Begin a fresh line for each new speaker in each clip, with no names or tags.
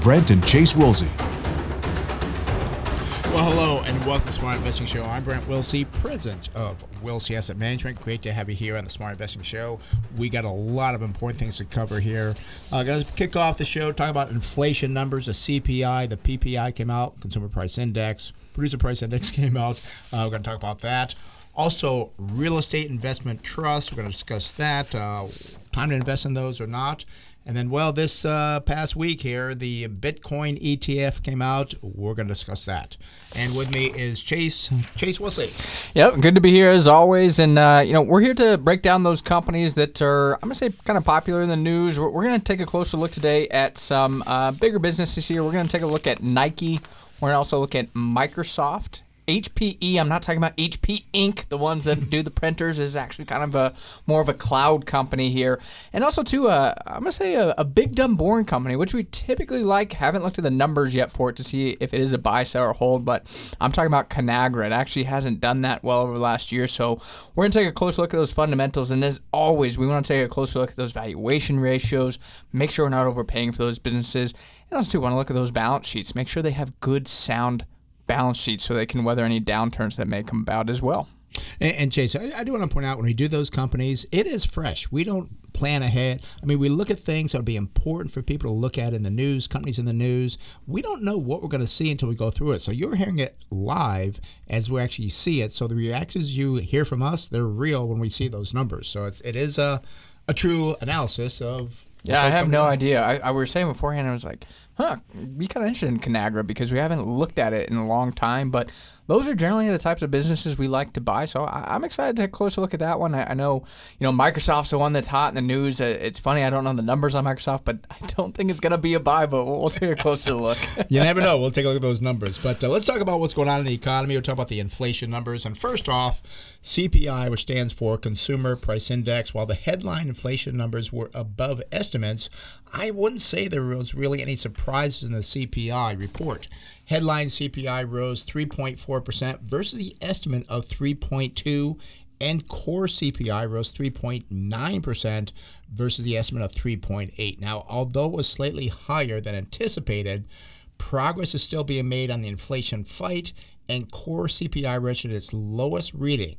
Brent and Chase Wilsey.
Well, hello and welcome to Smart Investing Show. I'm Brent Wilsey, president of Wilsey Asset Management. Great to have you here on the Smart Investing Show. We got a lot of important things to cover here. Uh, to kick off the show talking about inflation numbers. The CPI, the PPI came out, Consumer Price Index, Producer Price Index came out. Uh, we're going to talk about that. Also, real estate investment trusts. We're going to discuss that. Uh, time to invest in those or not. And then, well, this uh, past week here, the Bitcoin ETF came out. We're going to discuss that. And with me is Chase Chase Wilsey.
Yep, good to be here as always. And uh, you know, we're here to break down those companies that are, I'm gonna say, kind of popular in the news. We're, we're gonna take a closer look today at some uh, bigger businesses here. We're gonna take a look at Nike. We're gonna also look at Microsoft HPE, I'm not talking about HP Inc., the ones that do the printers, is actually kind of a more of a cloud company here. And also, too, uh, I'm to say a, a, big, dumb, boring company, which we typically like. Haven't looked at the numbers yet for it to see if it is a buy, sell, or hold, but I'm talking about Conagra. It actually hasn't done that well over the last year. So we're to take a close look at those fundamentals. And as always, we want to take a closer look at those valuation ratios, make sure we're not overpaying for those businesses. And also, too, want to look at those balance sheets, make sure they have good, sound balance sheet so they can weather any downturns that may come about as well.
And, and Chase, I, I, do want to point out when we do those companies, it is fresh. We don't plan ahead. I mean, we look at things that would be important for people to look at in the news, companies in the news. We don't know what we're going to see until we go through it. So you're hearing it live as we actually see it. So the reactions you hear from us, they're real when we see those numbers. So it's, it is a, a true analysis of.
Yeah, I have no idea. I, I was saying beforehand, I was like, huh, be kind of interested in Conagra because we haven't looked at it in a long time. But those are generally the types of businesses we like to buy. So I, am excited to take a closer look at that one. I, I, know, you know, Microsoft's the one that's hot in the news. Uh, it's funny, I don't know the numbers on Microsoft, but I don't think it's going to be a buy, but we'll, we'll take a closer look.
you never know. We'll take a look at those numbers. But uh, let's talk about what's going on in the economy. We'll talk about the inflation numbers. And first off, CPI, which stands for Consumer Price Index, while the headline inflation numbers were above estimates, I wouldn't say there was really any surprises in the CPI report. Headline CPI rose 3.4% versus the estimate of 3.2 and core CPI rose 3.9% versus the estimate of 3.8. Now, although it was slightly higher than anticipated, progress is still being made on the inflation fight, and core CPI registered its lowest reading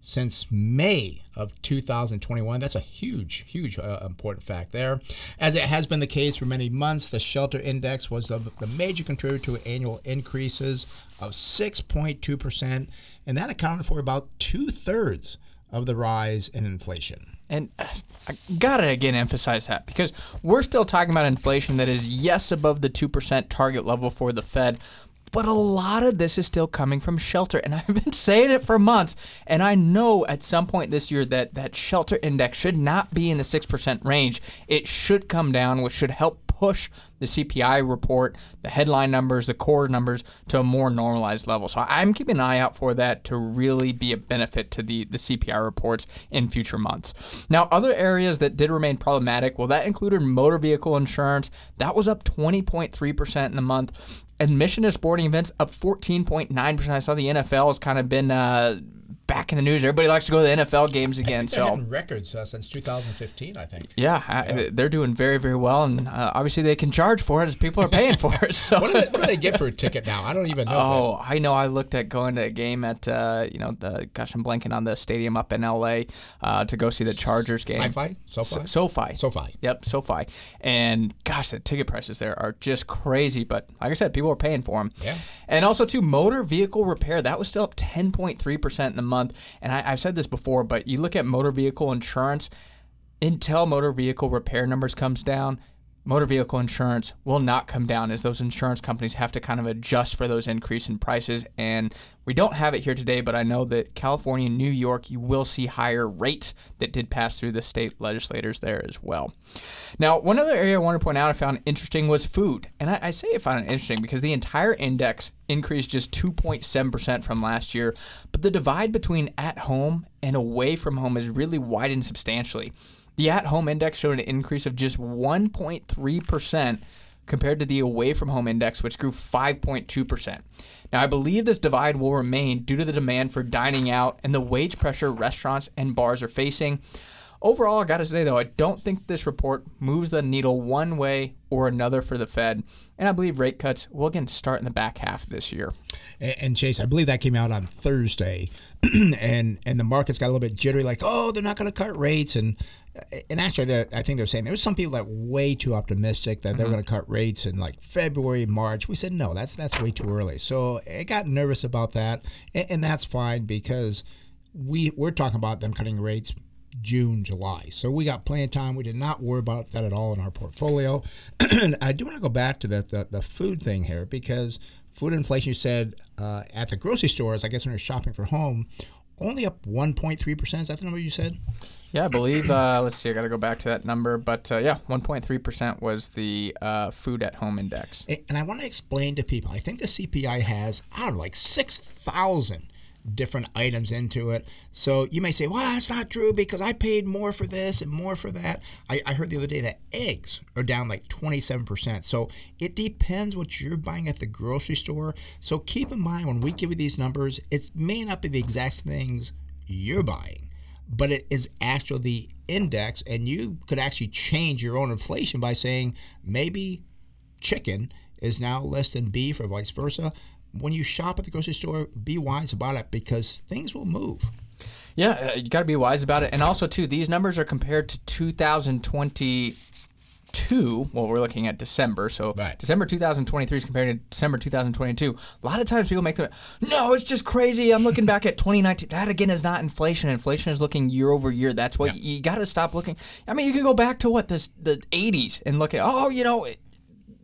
since May of 2021. That's a huge, huge uh, important fact there. As it has been the case for many months, the shelter index was the, the major contributor to annual increases of 6.2%, and that accounted for about two thirds of the rise in inflation.
And uh, I gotta again emphasize that because we're still talking about inflation that is, yes, above the 2% target level for the Fed, but a lot of this is still coming from shelter. And I've been saying it for months. And I know at some point this year that that shelter index should not be in the 6% range. It should come down, which should help push the CPI report, the headline numbers, the core numbers to a more normalized level. So I'm keeping an eye out for that to really be a benefit to the, the CPI reports in future months. Now, other areas that did remain problematic, well, that included motor vehicle insurance. That was up 20.3% in the month admission to sporting events up 14.9%. I saw the NFL has kind of been uh, back in the news. Everybody likes to go to the NFL games again.
so records uh, since 2015, I think.
Yeah, yeah, they're doing very, very well, and uh, obviously they can charge for it as people are paying for it. So
what, do they, what, do they, get for a ticket now? I don't even know.
Oh, that. I know. I looked at going to a game at uh, you know the gosh, I'm blanking on the stadium up in LA uh, to go see the Chargers game.
SoFi, SoFi,
SoFi,
SoFi.
Yep, SoFi. And gosh, the ticket prices there are just crazy. But like I said, people are paying for them.
Yeah.
And also to motor vehicle repair, that was still up 10.3 percent in the month. And I, I've said this before, but you look at motor vehicle insurance until motor vehicle repair numbers comes down motor vehicle insurance will not come down as those insurance companies have to kind of adjust for those increase in prices. And we don't have it here today, but I know that California and New York, you will see higher rates that did pass through the state legislators there as well. Now, one other area I want to point out I found interesting was food. And I, I say I found it interesting because the entire index increased just 2.7% from last year, but the divide between at home and away from home has really widened substantially. The at home index showed an increase of just 1.3% compared to the away from home index, which grew 5.2%. Now, I believe this divide will remain due to the demand for dining out and the wage pressure restaurants and bars are facing. Overall, I got to say though, I don't think this report moves the needle one way or another for the Fed, and I believe rate cuts will again start in the back half of this year.
And, and Chase, I believe that came out on Thursday, and and the markets got a little bit jittery, like, oh, they're not going to cut rates, and and actually, I think they're saying there was some people that were way too optimistic that mm-hmm. they were going to cut rates in like February, March. We said no, that's that's way too early. So I got nervous about that, and, and that's fine because we we're talking about them cutting rates June, July. So we got plenty of time. We did not worry about that at all in our portfolio. I do want to go back to the, the, the, food thing here because food inflation, you said uh, at the grocery stores, I guess when you're shopping for home, only up 1.3%. Is that the number you said?
Yeah, I believe. Uh, let's see. I got to go back to that number, but uh, yeah, 1.3 percent was the uh, food at home index.
And I want to explain to people. I think the CPI has I don't know, like six thousand different items into it. So you may say, well, that's not true because I paid more for this and more for that. I, I heard the other day that eggs are down like 27%. So it depends what you're buying at the grocery store. So keep in mind when we give you these numbers, it may not be the exact things you're buying, but it is actually the index. And you could actually change your own inflation by saying maybe chicken is now less than beef or vice versa when you shop at the grocery store, be wise about it because things will move.
Yeah, uh, you got to be wise about it. And also, too, these numbers are compared to 2022. Well, we're looking at December. So right. December 2023 is compared to December 2022. A lot of times people make the, no, it's just crazy. I'm looking back at 2019. That, again, is not inflation. Inflation is looking year over year. That's what yeah. you, you got to stop looking. I mean, you can go back to what, this the 80s and look at, oh, you know,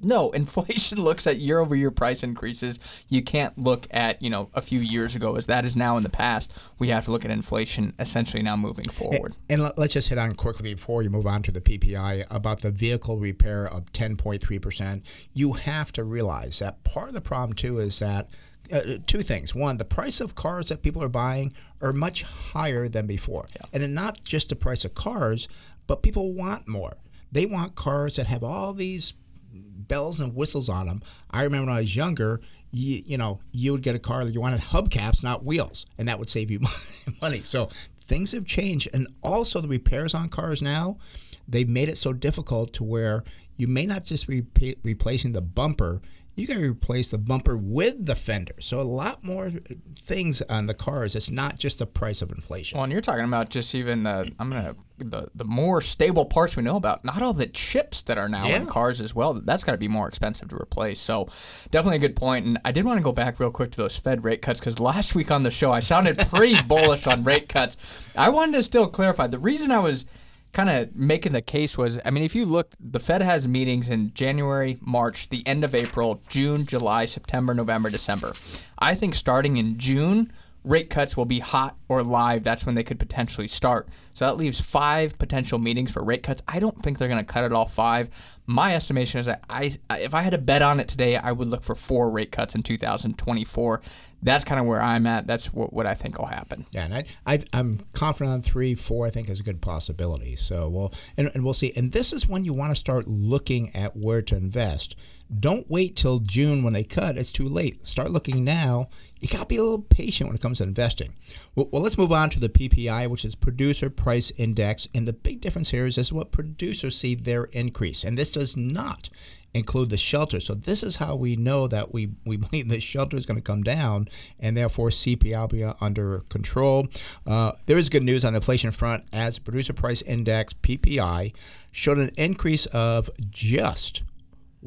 no, inflation looks at year over year price increases. You can't look at, you know, a few years ago as that is now in the past. We have to look at inflation essentially now moving forward.
And, and let's just hit on quickly before you move on to the PPI about the vehicle repair of 10.3%. You have to realize that part of the problem too is that uh, two things. One, the price of cars that people are buying are much higher than before. Yeah. And not just the price of cars, but people want more. They want cars that have all these bells and whistles on them. I remember when I was younger, you, you know, you would get a car that you wanted hubcaps, not wheels, and that would save you money. So things have changed, and also the repairs on cars now, they've made it so difficult to where you may not just be replacing the bumper you got to replace the bumper with the fender. So a lot more things on the cars. It's not just the price of inflation.
Well, and you're talking about just even the I'm gonna the the more stable parts we know about. Not all the chips that are now yeah. in cars as well. That's got to be more expensive to replace. So definitely a good point. And I did want to go back real quick to those Fed rate cuts because last week on the show I sounded pretty bullish on rate cuts. I wanted to still clarify the reason I was kind of making the case was I mean, if you look, the Fed has meetings in January, March, the end of April, June, July, September, November, December. I think starting in June, rate cuts will be hot or live. That's when they could potentially start. So that leaves five potential meetings for rate cuts. I don't think they're going to cut it all five. My estimation is that I, if I had to bet on it today, I would look for four rate cuts in 2024 that's kind of where I'm at. That's what, what I think will happen.
Yeah, and I, I am confident on three, four. I think is a good possibility. So we'll and, and we'll see. And this is when you want to start looking at where to invest. Don't wait till June when they cut. It's too late. Start looking now. You got to be a little patient when it comes to investing. Well, well, let's move on to the PPI, which is Producer Price Index. And the big difference here is this is what producers see their increase. And this does not include the shelter. So this is how we know that we, we believe the shelter is going to come down and therefore CPI will be under control. Uh, there is good news on the inflation front as producer price index PPI showed an increase of just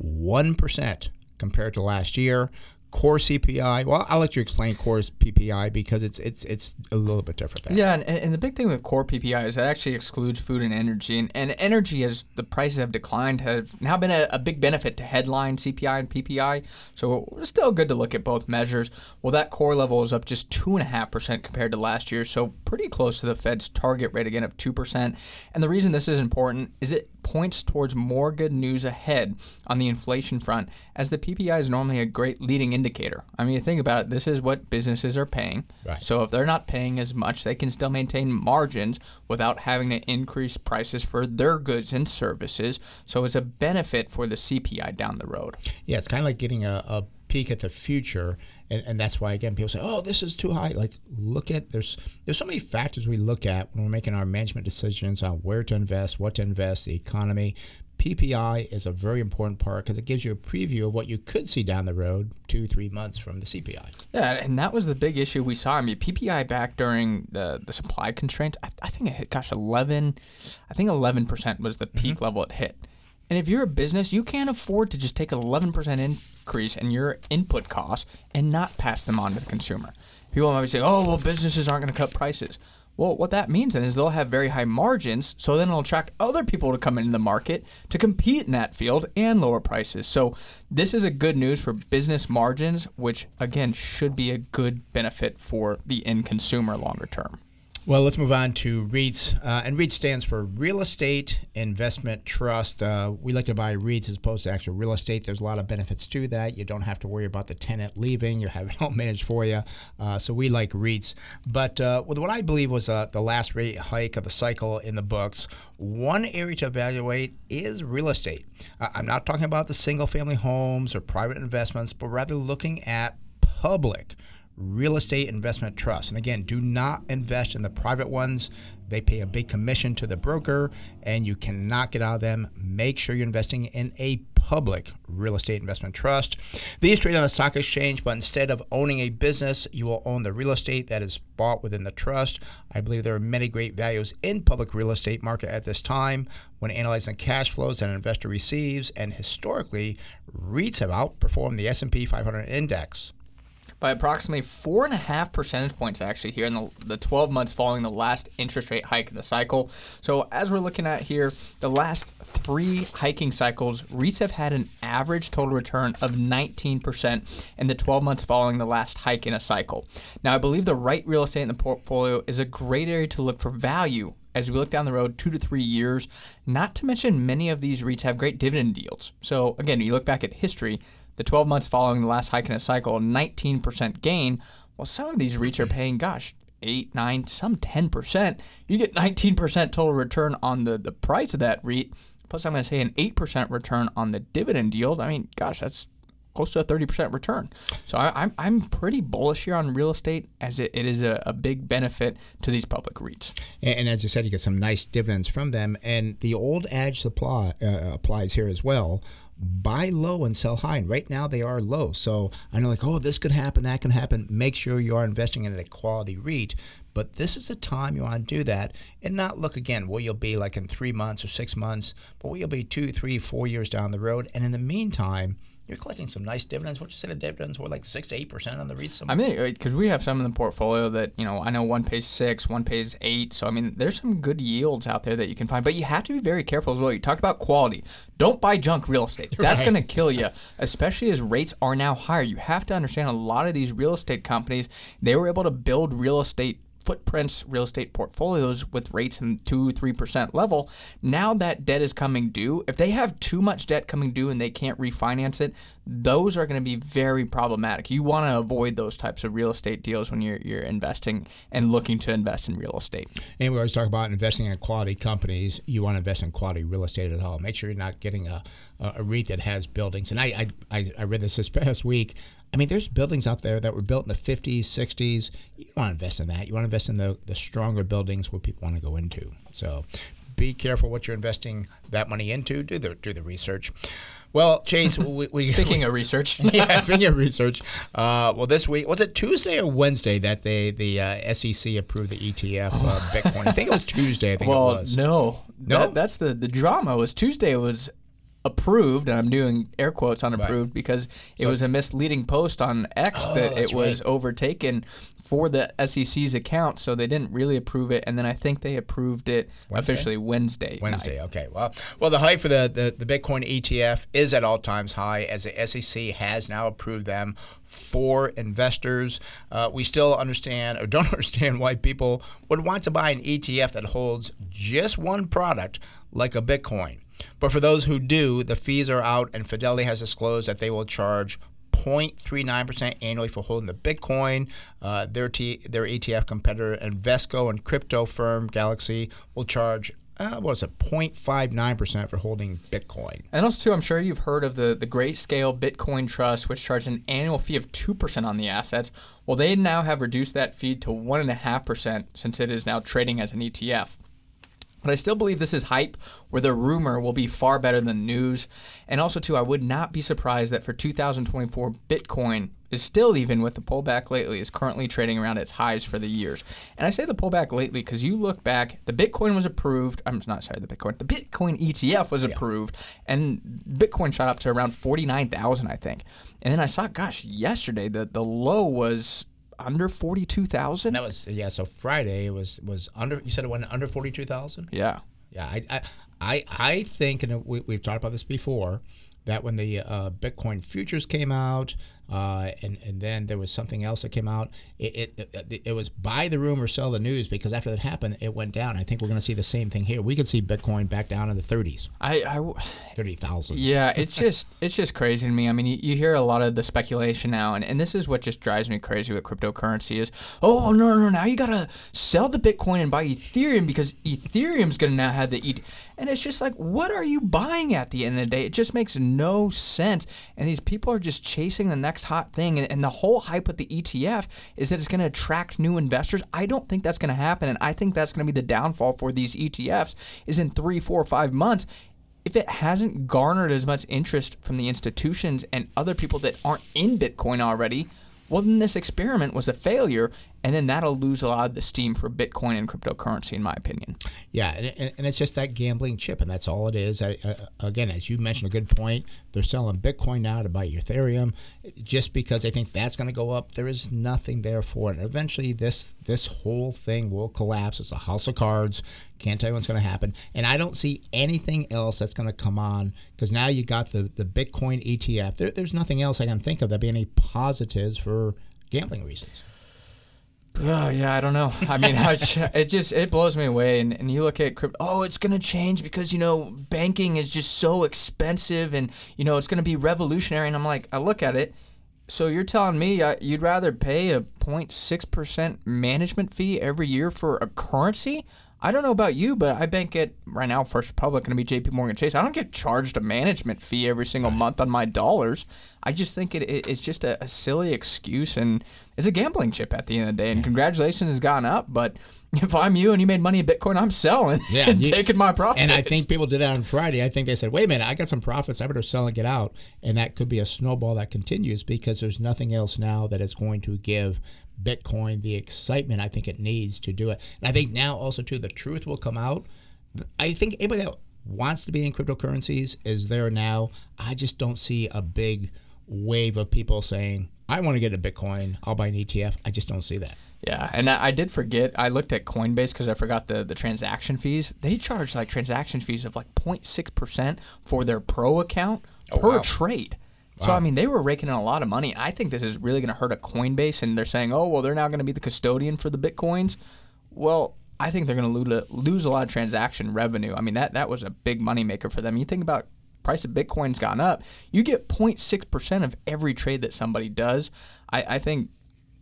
1% compared to last year. core CPI. Well, I'll let you explain core PPI because it's it's it's a little bit different. There.
Yeah, and, and the big thing with core PPI is that actually excludes food and energy, and, and energy as the prices have declined have now been a, a big benefit to headline CPI and PPI. So it's still good to look at both measures. Well, that core level is up just two and a half percent compared to last year, so pretty close to the Fed's target rate again of two percent. And the reason this is important is it points towards more good news ahead on the inflation front, as the PPI is normally a great leading indicator. I mean, you think about it, this is what businesses are paying.
Right.
So if they're not paying as much, they can still maintain margins without having to increase prices for their goods and services. So it's a benefit for the CPI down the road.
Yeah, it's kind of like getting a, a peek at the future and, and that's why again people say oh this is too high like look at there's there's so many factors we look at when we're making our management decisions on where to invest what to invest the economy PPI is a very important part because it gives you a preview of what you could see down the road two, three months from the CPI.
Yeah, and that was the big issue we saw. I mean, PPI back during the, the supply constraints, I, I think it hit, gosh, 11, I think 11% was the peak mm-hmm. level it hit. And if you're a business, you can't afford to just take an 11% increase in your input costs and not pass them on to the consumer. People might be saying, oh, well, businesses aren't going to cut prices. Well, what that means then is they'll have very high margins, so then it'll attract other people to come into the market to compete in that field and lower prices. So this is a good news for business margins, which again should be a good benefit for the end consumer longer term.
Well, let's move on to REITs. Uh, and REIT stands for Real Estate Investment Trust. Uh, we like to buy REITs as opposed to actual real estate. There's a lot of benefits to that. You don't have to worry about the tenant leaving. You have it all managed for you. Uh, so we like REITs. But uh, with what I believe was uh, the last rate hike of the cycle in the books, one area to evaluate is real estate. I'm not talking about the single family homes or private investments, but rather looking at public real estate investment trusts. And again, do not invest in the private ones. They pay a big commission to the broker and you cannot get out of them. Make sure you're investing in a public real estate investment trust. These trade on the stock exchange, but instead of owning a business, you will own the real estate that is bought within the trust. I believe there are many great values in public real estate market at this time when analyzing cash flows that an investor receives and historically REITs have outperformed the S&P 500 index
by approximately four and a half percentage points actually here in the, the 12 months following the last interest rate hike in the cycle. So as we're looking at here, the last three hiking cycles, REITs have had an average total return of 19% in the 12 months following the last hike in a cycle. Now I believe the right real estate in the portfolio is a great area to look for value as we look down the road two to three years. Not to mention, many of these REITs have great dividend yields. So, again, you look back at history, the 12 months following the last hike in a cycle, 19% gain. While some of these REITs are paying, gosh, 8, 9, some 10%. You get 19% total return on the, the price of that REIT. Plus, I'm going to say an 8% return on the dividend yield. I mean, gosh, that's close to a 30% return. So I, am I'm, I'm pretty bullish here on real estate as it, it is a, a big benefit to these public REITs.
And, and, as you said, you get some nice dividends from them. And the old adage supply uh, applies here as well buy low and sell high. And right now they are low. So I know like, oh, this could happen, that can happen. Make sure you are investing in a quality REIT. But this is the time you want to do that and not look again where you'll be like in three months or six months, but where you'll be two, three, four years down the road. And in the meantime, you're collecting some nice dividends. What you say the dividends were like six to eight percent on the REITs.
I mean, because we have some in the portfolio that you know, I know one pays six, one pays eight. So I mean, there's some good yields out there that you can find, but you have to be very careful as well. You talked about quality. Don't buy junk real estate. That's right. going to kill you, especially as rates are now higher. You have to understand a lot of these real estate companies they were able to build real estate footprints real estate portfolios with rates in 2 3% level. Now that debt is coming due if they have too much debt coming due and they can't refinance it those are going to be very problematic you want to avoid those types of real estate deals when you're, you're investing and looking to invest in real estate
and we always talk about investing in quality companies you want to invest in quality real estate at all make sure you're not getting a, a REIT that has buildings and I, I, I read this this past week I mean, there's buildings out there that were built in the 50s, 60s. You want to invest in that. You want to invest in the, the stronger buildings where people want to go into. So be careful what you're investing that money into. Do the, do the research. Well, Chase, we, we
speaking we, of research,
yeah, speaking of research. Uh, well, this week was it Tuesday or Wednesday that they the uh, SEC approved the ETF uh, Bitcoin? I think it was Tuesday. I think
well,
it was.
no, no, that, that's the the drama. Was Tuesday It was approved, and I'm doing air quotes on approved because it was a misleading post on X
Oh,
that it was
right.
overtaken for the SEC's account, so they didn't really approve it, and then I think they approved it
Wednesday?
officially Wednesday.
Wednesday.
night.
Okay. Well, well, the hype for the, the, the Bitcoin ETF is at all times high as the SEC has now approved them for investors. Uh, we still understand or don't understand why people would want to buy an ETF that holds just one product like a Bitcoin. But for those who do, the fees are out, and Fidelity has disclosed that they will charge 0.39% annually for holding the Bitcoin. Uh, their, T, their ETF competitor Invesco and crypto firm Galaxy will charge, uh, what was it, 0.59% for holding Bitcoin.
And also, too, I'm sure you've heard of the, the Grayscale Bitcoin Trust, which charges an annual fee of 2% on the assets. Well, they now have reduced that fee to 1.5% since it is now trading as an ETF. But I still believe this is hype, where the rumor will be far better than news. And also, too, I would not be surprised that for 2024, Bitcoin is still, even with the pullback lately, is currently trading around its highs for the years. And I say the pullback lately because you look back, the Bitcoin was approved. I'm not sorry, the Bitcoin, the Bitcoin ETF was approved, and Bitcoin shot up to around 49,000, I think. And then I saw, gosh, yesterday the the low was under 42,000.
That was, yeah, so Friday it was, was under, you said it went under 42,000?
Yeah.
Yeah, I, I, I, I think, and we, we've talked about this before, that when the uh, Bitcoin futures came out, uh, and and then there was something else that came out. It, it it it was buy the rumor, sell the news because after that happened, it went down. I think we're going to see the same thing here. We could see Bitcoin back down in the 30s,
I, I w-
30,000.
Yeah, it's just it's just crazy to me. I mean, you, you hear a lot of the speculation now, and, and this is what just drives me crazy with cryptocurrency is, oh no no no, now you gotta sell the Bitcoin and buy Ethereum because Ethereum's gonna now have the ET, and it's just like, what are you buying at the end of the day? It just makes no sense, and these people are just chasing the next hot thing, and, and the whole hype with the ETF is that it's gonna attract new investors. I don't think that's gonna happen, and I think that's gonna be the downfall for these ETFs. Is in three, four, five months if it hasn't garnered as much interest from the institutions and other people that aren't in Bitcoin already, well, then this experiment was a failure, and then that'll lose a lot of the steam for Bitcoin and cryptocurrency, in my opinion.
Yeah, and, and, it's just that gambling chip, and that's all it is. I, again, as you mentioned, a good point. They're selling Bitcoin now to buy Ethereum, just because they think that's going to go up. There is nothing there for it. Eventually, this this whole thing will collapse. It's a house of cards. Can't tell you what's going to happen. And I don't see anything else that's going to come on because now you got the the Bitcoin ETF. There, there's nothing else I can think of that be any positives for gambling reasons.
Oh yeah, I don't know. I mean, it just it blows me away. And, and you look at crypto. Oh, it's gonna change because you know banking is just so expensive, and you know it's gonna be revolutionary. And I'm like, I look at it. So you're telling me uh, you'd rather pay a 0.6 percent management fee every year for a currency? I don't know about you, but I bank at right now First Republic going to be J.P. Morgan Chase. I don't get charged a management fee every single month on my dollars. I just think it, it it's just a, a silly excuse, and it's a gambling chip at the end of the day. And congratulations has gone up, but if I'm you and you made money in Bitcoin, I'm selling
Yeah,
and
you-
taking my profits.
And I think people did that on Friday. I think they said, "Wait a minute, I got some profits. I better sell and get out." And that could be a snowball that continues because there's nothing else now that is going to give Bitcoin the excitement I think it needs to do it. And I think now also too, the truth will come out. I think anybody that wants to be in cryptocurrencies is there now. I just don't see a big wave of people saying, "I want to get a Bitcoin. I'll buy an ETF." I just don't see that.
Yeah, and I I did forget. I looked at Coinbase because I forgot the, the transaction fees. They charge like transaction fees of like 0.6 percent for their pro account oh, per
Oh, wow.
trade. So I mean, they were raking in a lot of money. I think this is really going to hurt a Coinbase, and they're saying, oh well, they're now going to be the custodian for the bitcoins. Well, I think they're going to lose lose a lot of transaction revenue. I mean, that that was a big moneymaker for them. You think about price of Bitcoin's gone up, you get 0.6 percent of every trade that somebody does. I, I think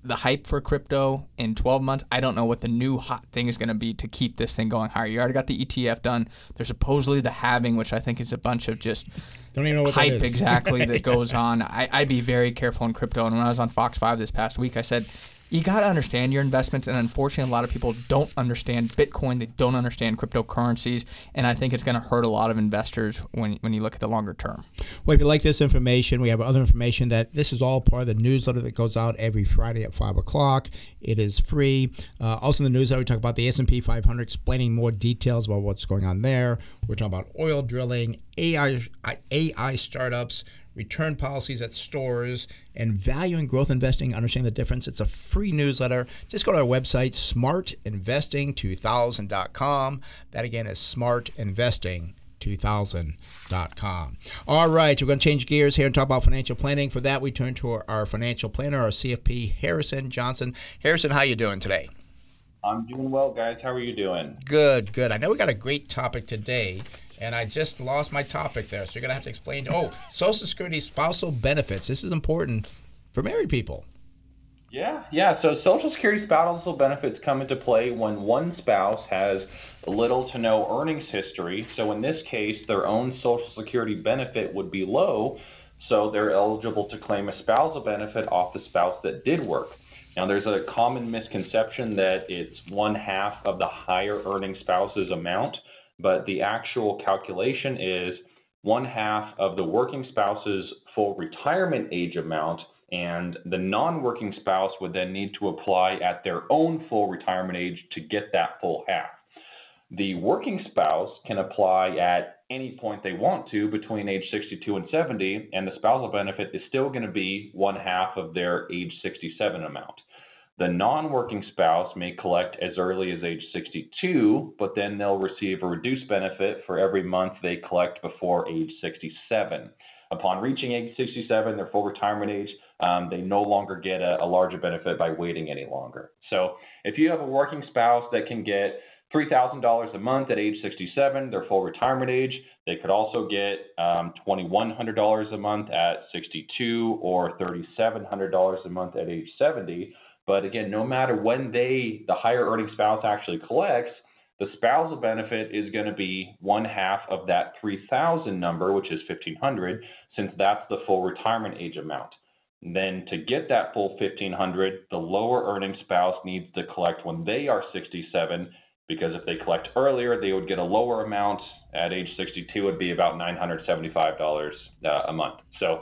the hype for crypto in 12 months, I don't know what the new hot thing is going to be to keep this thing going higher. You already got the ETF done. There's supposedly the halving, which I think is a bunch of just
Don't even know what
hype
is.
exactly that goes on. I, I'd be very careful in crypto. And when I was on Fox 5 this past week, I said, you got to understand your investments. And unfortunately, a lot of people don't understand Bitcoin. They don't understand cryptocurrencies. And I think it's going to hurt a lot of investors when, when you look at the longer term.
Well, if you like this information, we have other information that this is all part of the newsletter that goes out every Friday at 5 o'clock. It is free. Uh, also in the newsletter, we talk about the S&P 500, explaining more details about what's going on there. We're talking about oil drilling, AI, AI startups, return policies at stores, and value and growth investing, understanding the difference. It's a free newsletter. Just go to our website, smartinvesting2000.com. That again is smartinvesting2000.com. All right, we're going to change gears here and talk about financial planning. For that, we turn to our, our financial planner, our CFP, Harrison Johnson. Harrison, how you doing today?
I'm doing well, guys. How are you doing?
Good, good. I know we got a great topic today and I just lost my topic there. So you're gonna have to explain. Oh, Social Security spousal benefits. This is important for married people.
Yeah, yeah. So Social Security spousal benefits come into play when one spouse has little to no earnings history. So in this case, their own Social Security benefit would be low, so they're eligible to claim a spousal benefit off the spouse that did work. Now, there's a common misconception that it's one half of the higher earning spouse's amount but the actual calculation is one half of the working spouse's full retirement age amount, and the non working spouse would then need to apply at their own full retirement age to get that full half. The working spouse can apply at any point they want to between age 62 and 70, and the spousal benefit is still going to be one half of their age 67 amount. The non working spouse may collect as early as age 62, but then they'll receive a reduced benefit for every month they collect before age 67. Upon reaching age 67, their full retirement age, um, they no longer get a, a larger benefit by waiting any longer. So if you have a working spouse that can get $3,000 a month at age 67, their full retirement age. They could also get um, $2,100 a month at 62 or $3,700 a month at age 70. But again, no matter when they, the higher earning spouse actually collects, the spousal benefit is going to be one half of that 3000 number, which is 1500, since that's the full retirement age amount. And then to get that full 1500, the lower earning spouse needs to collect when they are 67, because if they collect earlier, they would get a lower amount. At age 62, would be about $975 uh, a month. So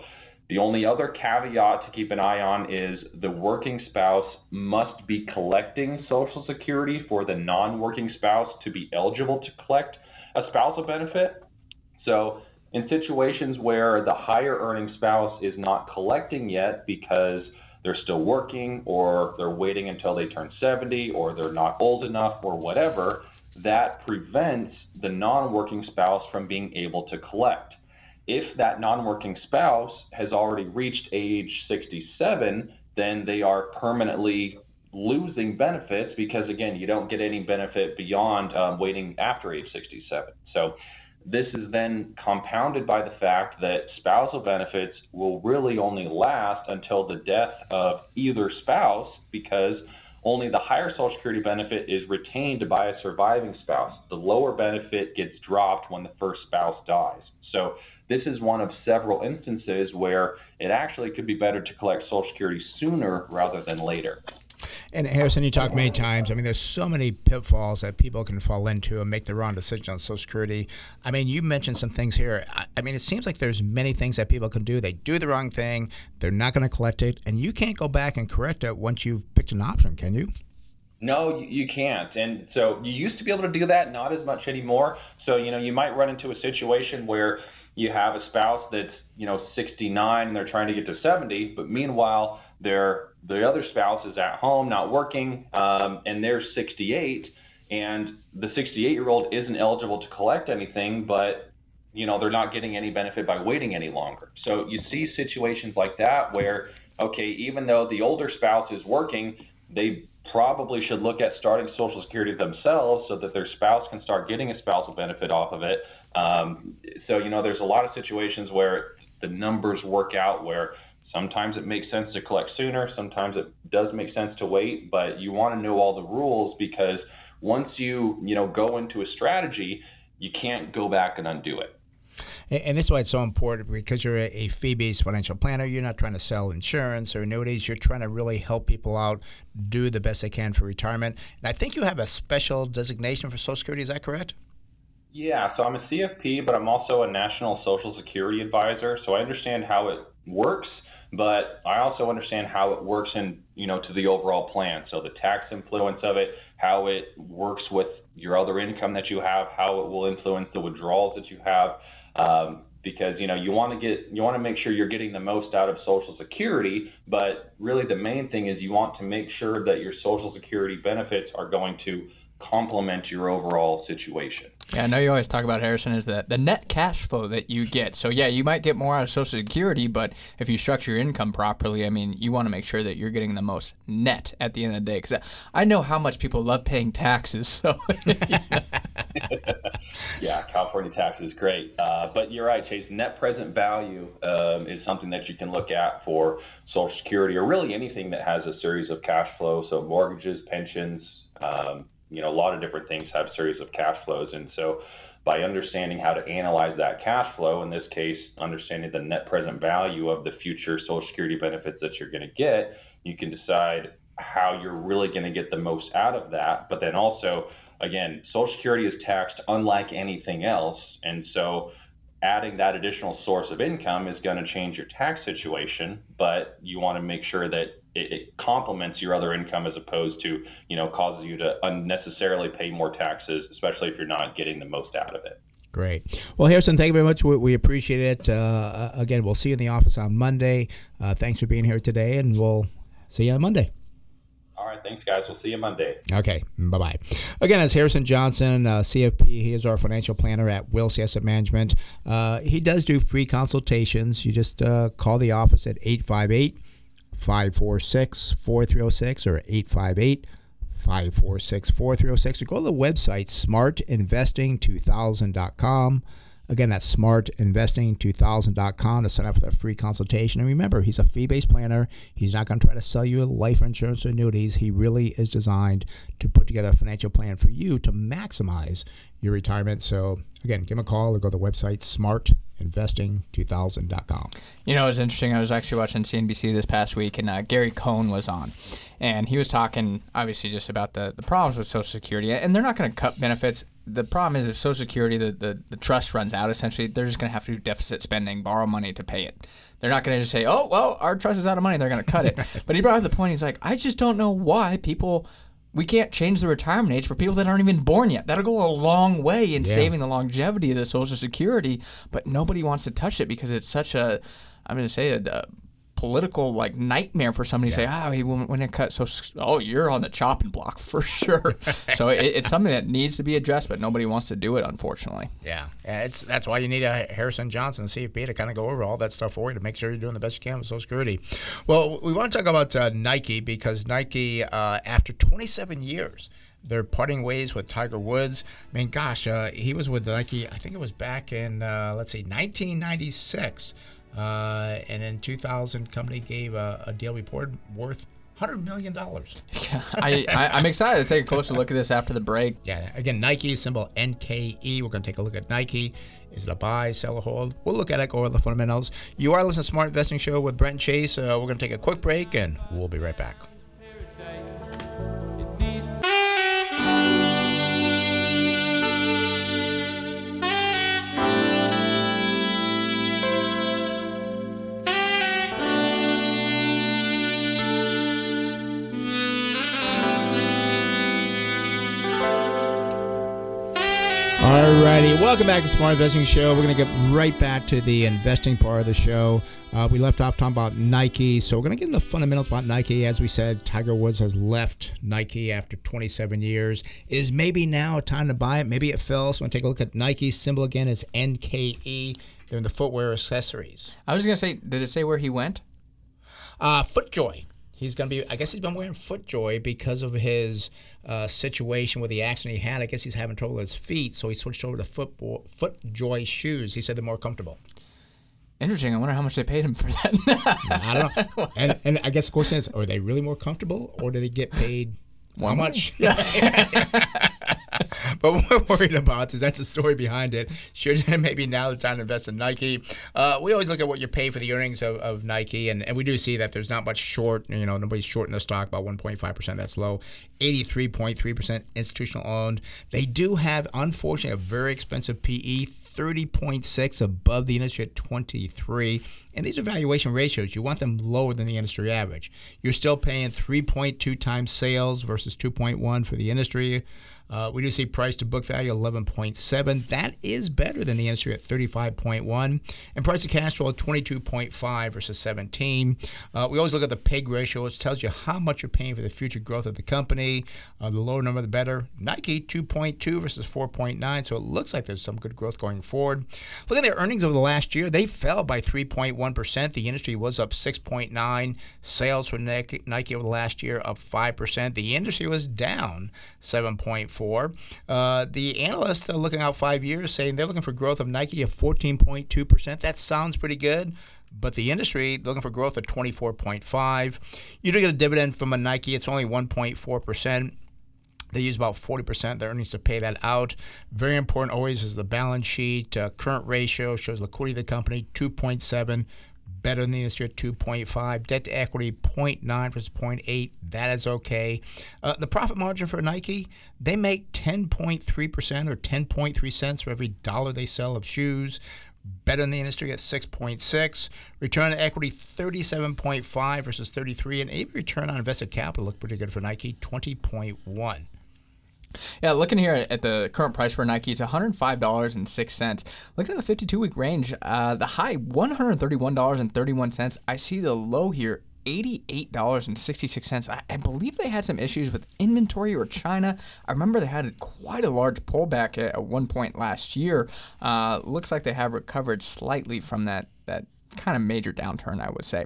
the only other caveat to keep an eye on is the working spouse must be collecting Social Security for the non working spouse to be eligible to collect a spousal benefit. So, in situations where the higher earning spouse is not collecting yet because they're still working or they're waiting until they turn 70 or they're not old enough or whatever, that prevents the non working spouse from being able to collect. If that non-working spouse has already reached age 67, then they are permanently losing benefits because again, you don't get any benefit beyond um, waiting after age 67. So this is then compounded by the fact that spousal benefits will really only last until the death of either spouse because only the higher Social Security benefit is retained by a surviving spouse. The lower benefit gets dropped when the first spouse dies. So this is one of several instances where it actually could be better to collect Social Security sooner rather than later.
And Harrison, you talked many times. I mean, there's so many pitfalls that people can fall into and make the wrong decision on Social Security. I mean, you mentioned some things here. I, I mean, it seems like there's many things that people can do. They do the wrong thing, they're not going to collect it, and you can't go back and correct it once you've picked an option, can you?
No, you can't. And so you used to be able to do that, not as much anymore. So, you know, you might run into a situation where you have a spouse that's you know 69 and they're trying to get to 70, but meanwhile their the other spouse is at home not working um, and they're 68 and the 68 year old isn't eligible to collect anything, but you know they're not getting any benefit by waiting any longer. So you see situations like that where okay, even though the older spouse is working, they probably should look at starting Social Security themselves so that their spouse can start getting a spousal benefit off of it. Um, so, you know, there's a lot of situations where the numbers work out where sometimes it makes sense to collect sooner, sometimes it does make sense to wait, but you want to know all the rules because once you, you know, go into a strategy, you can't go back and undo it.
And, this is why it's so important because you're a, a fee-based financial planner. You're not trying to sell insurance or annuities. You're trying to really help people out do the best they can for retirement. And I think you have a special designation for Social Security. Is that correct?
Yeah, so I'm a CFP, but I'm also a National Social Security Advisor. So I understand how it works, but I also understand how it works in, you know, to the overall plan. So the tax influence of it, how it works with your other income that you have, how it will influence the withdrawals that you have. Um, because you know you want to get you want to make sure you're getting the most out of social security but really the main thing is you want to make sure that your social security benefits are going to complement your overall situation.
Yeah, I know you always talk about Harrison is the the net cash flow that you get. So yeah, you might get more out of Social Security, but if you structure your income properly, I mean, you want to make sure that you're getting the most net at the end of the day. Because I know how much people love paying taxes. So
yeah, California tax is great, uh, but you're right, Chase. Net present value um, is something that you can look at for Social Security or really anything that has a series of cash flow. So mortgages, pensions. Um, you know, a lot of different things have series of cash flows. And so by understanding how to analyze that cash flow, in this case, understanding the net present value of the future Social Security benefits that you're going to get, you can decide how you're really going to get the most out of that. But then also, again, Social Security is taxed unlike anything else. And so adding that additional source of income is going to change your tax situation, but you want to make sure that it, it, complements your other income as opposed to, you know, causes you to unnecessarily pay more taxes, especially if you're not getting the most out of it.
Great. Well, Harrison, thank you very much. We, we appreciate it. Uh, again, we'll see you in the office on Monday. Uh, thanks for being here today, and we'll see you on Monday.
All right, thanks, guys. We'll see you Monday.
Okay, bye bye. Again, it's Harrison Johnson, uh, CFP. He is our financial planner at Wilsey Asset Management. Uh, he does do free consultations. You just uh, call the office at 858 546 4306 or 858 546 4306 or go to the website smartinvesting2000.com. Again, that's smartinvesting2000.com to sign up for that free consultation. And remember, he's a fee based planner. He's not going to try to sell you life insurance or annuities. He really is designed to put together a financial plan for you to maximize your retirement. So, again, give him a call or go to the website smartinvesting2000.com.
You know, it was interesting. I was actually watching CNBC this past week, and uh, Gary Cohn was on. And he was talking, obviously, just about the, the problems with Social Security. And they're not going to cut benefits. The problem is if Social Security, the, the, the trust runs out, essentially, they're just going to have to do deficit spending, borrow money to pay it. They're not going to just say, oh, well, our trust is out of money. They're going to cut it. but he brought up the point. He's like, I just don't know why people we can't change the retirement age for people that aren't even born yet. That'll go a long way in yeah. saving the longevity of the Social Security, but nobody wants to touch it because it's such a, I'm going to say, a, a political like nightmare for somebody yeah. to say, "Oh, he when it cut so oh, you're on the chopping block for sure." so it, it's something that needs to be addressed, but nobody wants to do it, unfortunately.
Yeah, yeah it's that's why you need a Harrison Johnson CFP to kind of go over all that stuff for you to make sure you're doing the best you can with Social Security. Well, we want to talk about uh, Nike because Nike, uh, after 27 years they're parting ways with Tiger Woods. I mean, gosh, uh, he was with Nike. I think it was back in uh, let's see, 1996. Uh, and in 2000, company gave a, a deal report worth hundred million dollars.
Yeah, I, I am excited to take a closer look at this after the break.
Yeah, again, Nike symbol NKE. We're going to take a look at Nike. Is it a buy, sell, or hold? We'll look at it, go over the fundamentals. You are listening to Smart Investing Show with Brent Chase. Uh, we're going to take a quick break, and we'll be right back. Welcome back to the Smart Investing Show. We're going to get right back to the investing part of the show. Uh, we left off talking about Nike, so we're going to get into the fundamentals about Nike. As we said, Tiger Woods has left Nike after 27 years. Is maybe now a time to buy it? Maybe it fell. So we're going to take a look at Nike's symbol again. It's NKE. They're in the footwear accessories.
I was just going to say, did it say where he went?
Uh, FootJoy. He's going to be, I guess he's been wearing FootJoy because of his uh, situation with the accident he had. I guess he's having trouble with his feet, so he switched over to foot, FootJoy shoes. He said they're more comfortable.
Interesting. I wonder how much they paid him for that.
I don't know. And, and I guess the question is, are they really more comfortable, or do they get paid how much? but but what we're worried about is that's the story behind it. Should maybe now the time to invest in Nike? Uh, we always look at what you pay for the earnings of, of Nike, and, and we do see that there's not much short. You know, nobody's short in the stock, about 1.5 percent. That's low. 83.3 percent institutional owned. They do have, unfortunately, a very expensive PE. 30.6 above the industry at 23. And these are valuation ratios. You want them lower than the industry average. You're still paying 3.2 times sales versus 2.1 for the industry. Uh, we do see price to book value 11.7. That is better than the industry at 35.1. And price to cash flow 22.5 versus 17. Uh, we always look at the PEG ratio, which tells you how much you're paying for the future growth of the company. Uh, the lower number, the better. Nike 2.2 versus 4.9. So it looks like there's some good growth going forward. Look at their earnings over the last year. They fell by 3.1%. The industry was up 6.9. Sales for Nike over the last year up 5%. The industry was down 7.4 for. Uh, the analysts are looking out five years, saying they're looking for growth of Nike of 14.2%. That sounds pretty good but the industry looking for growth at 24.5. You do get a dividend from a Nike; it's only 1.4 percent. They use about 40% of their earnings to pay that out. Very important always is the balance sheet. Uh, current ratio shows liquidity of the company 2.7 better than the industry at 2.5. Debt to equity 0.9 versus 0.8. That is okay. Uh, the profit margin for Nike, they make 10.3% or 10.3 cents for every dollar they sell of shoes. Better than the industry at 6.6. Return on equity 37.5 versus 33. And even return on invested capital look pretty good for Nike 20.1.
Yeah, looking here at the current price for Nike, it's $105.06. Looking at the 52 week range, uh, the high $131.31. I see the low here. $88.66. I, believe they had some issues with inventory or China. I remember they had quite a large pullback at, at one point last year. Uh, looks like they have recovered slightly from that, that kind of major downturn, I would say.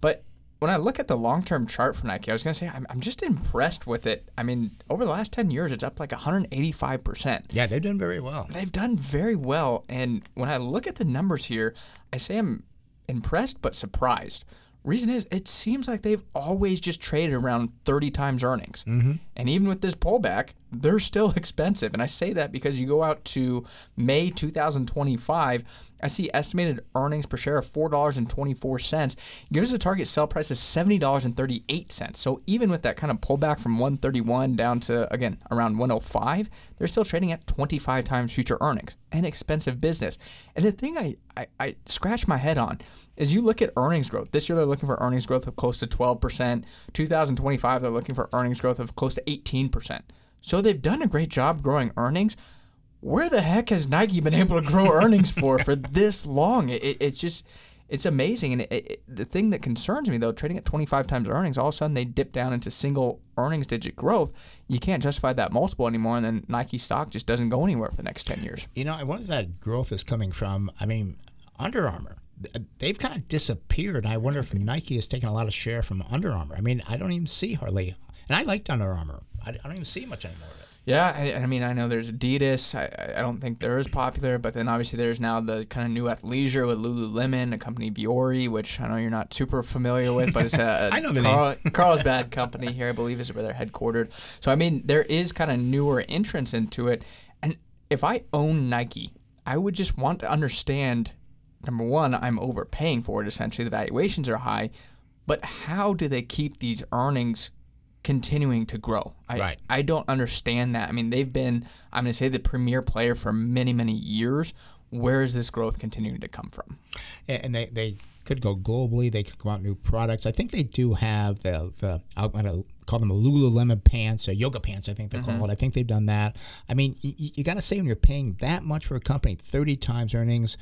But when I look at the long term chart for Nike, I was going to say I'm, I'm just impressed with it. I mean, over the last 10 years, it's up like 185%.
Yeah, they've done very well.
They've done very well. And when I look at the numbers here, I say I'm impressed but surprised. Reason is, it seems like they've always just traded around 30 times earnings.
Mm-hmm.
And even with this pullback, they're still expensive. And I say that because you go out to May 2025, I see estimated earnings per share of $4.24. Gives a target sell price of $70.38. So even with that kind of pullback from 131 down to, again, around 105, they're still trading at 25 times future earnings. An expensive business. And the thing I, I, I scratch my head on is you look at earnings growth. This year they're looking for earnings growth of close to 12%. 2025 they're looking for earnings growth of close to 18%. So they've done a great job growing earnings. Where the heck has Nike been able to grow earnings for for this long? It, it, it's just it's amazing. And it, the thing that concerns me, though, trading at 25 times earnings, all of a sudden they dip down into single earnings digit growth. You can't justify that multiple anymore, and then Nike stock just doesn't go anywhere for the next 10 years.
You know, I wonder if that growth is coming from, I mean, Under Armour. Uh, they've kind of disappeared. I wonder if Nike has taken a lot of share from Under Armour. I mean, I don't even see hardly, and I liked Under Armour. I, I don't even see much anymore of it.
Yeah, I, I, mean, I know there's Adidas. I, I don't think they're as popular, but then obviously there's now the kind of new athleisure with Lululemon, a company Vuori, which I know you're not super familiar with, but it's a,
I know the
Carl, Carlsbad company here, I believe, is where they're headquartered. So I mean, there is kind of newer entrance into it, and if I own Nike, I would just want to understand. Number one, I'm overpaying for it. Essentially, the valuations are high, but how do they keep these earnings continuing to grow. I,
right.
I don't understand that. I mean, they've been, I'm going to say, the premier player for many, many years. Where is this growth continuing to come from?
And they, they could go globally. They could come out new products. I think they do have the, the I'm going to call them a Lululemon pants or yoga pants, I think they're mm-hmm. called. I think they've done that. I mean, you, you got to say when you're paying that much for a company, 30 times earnings,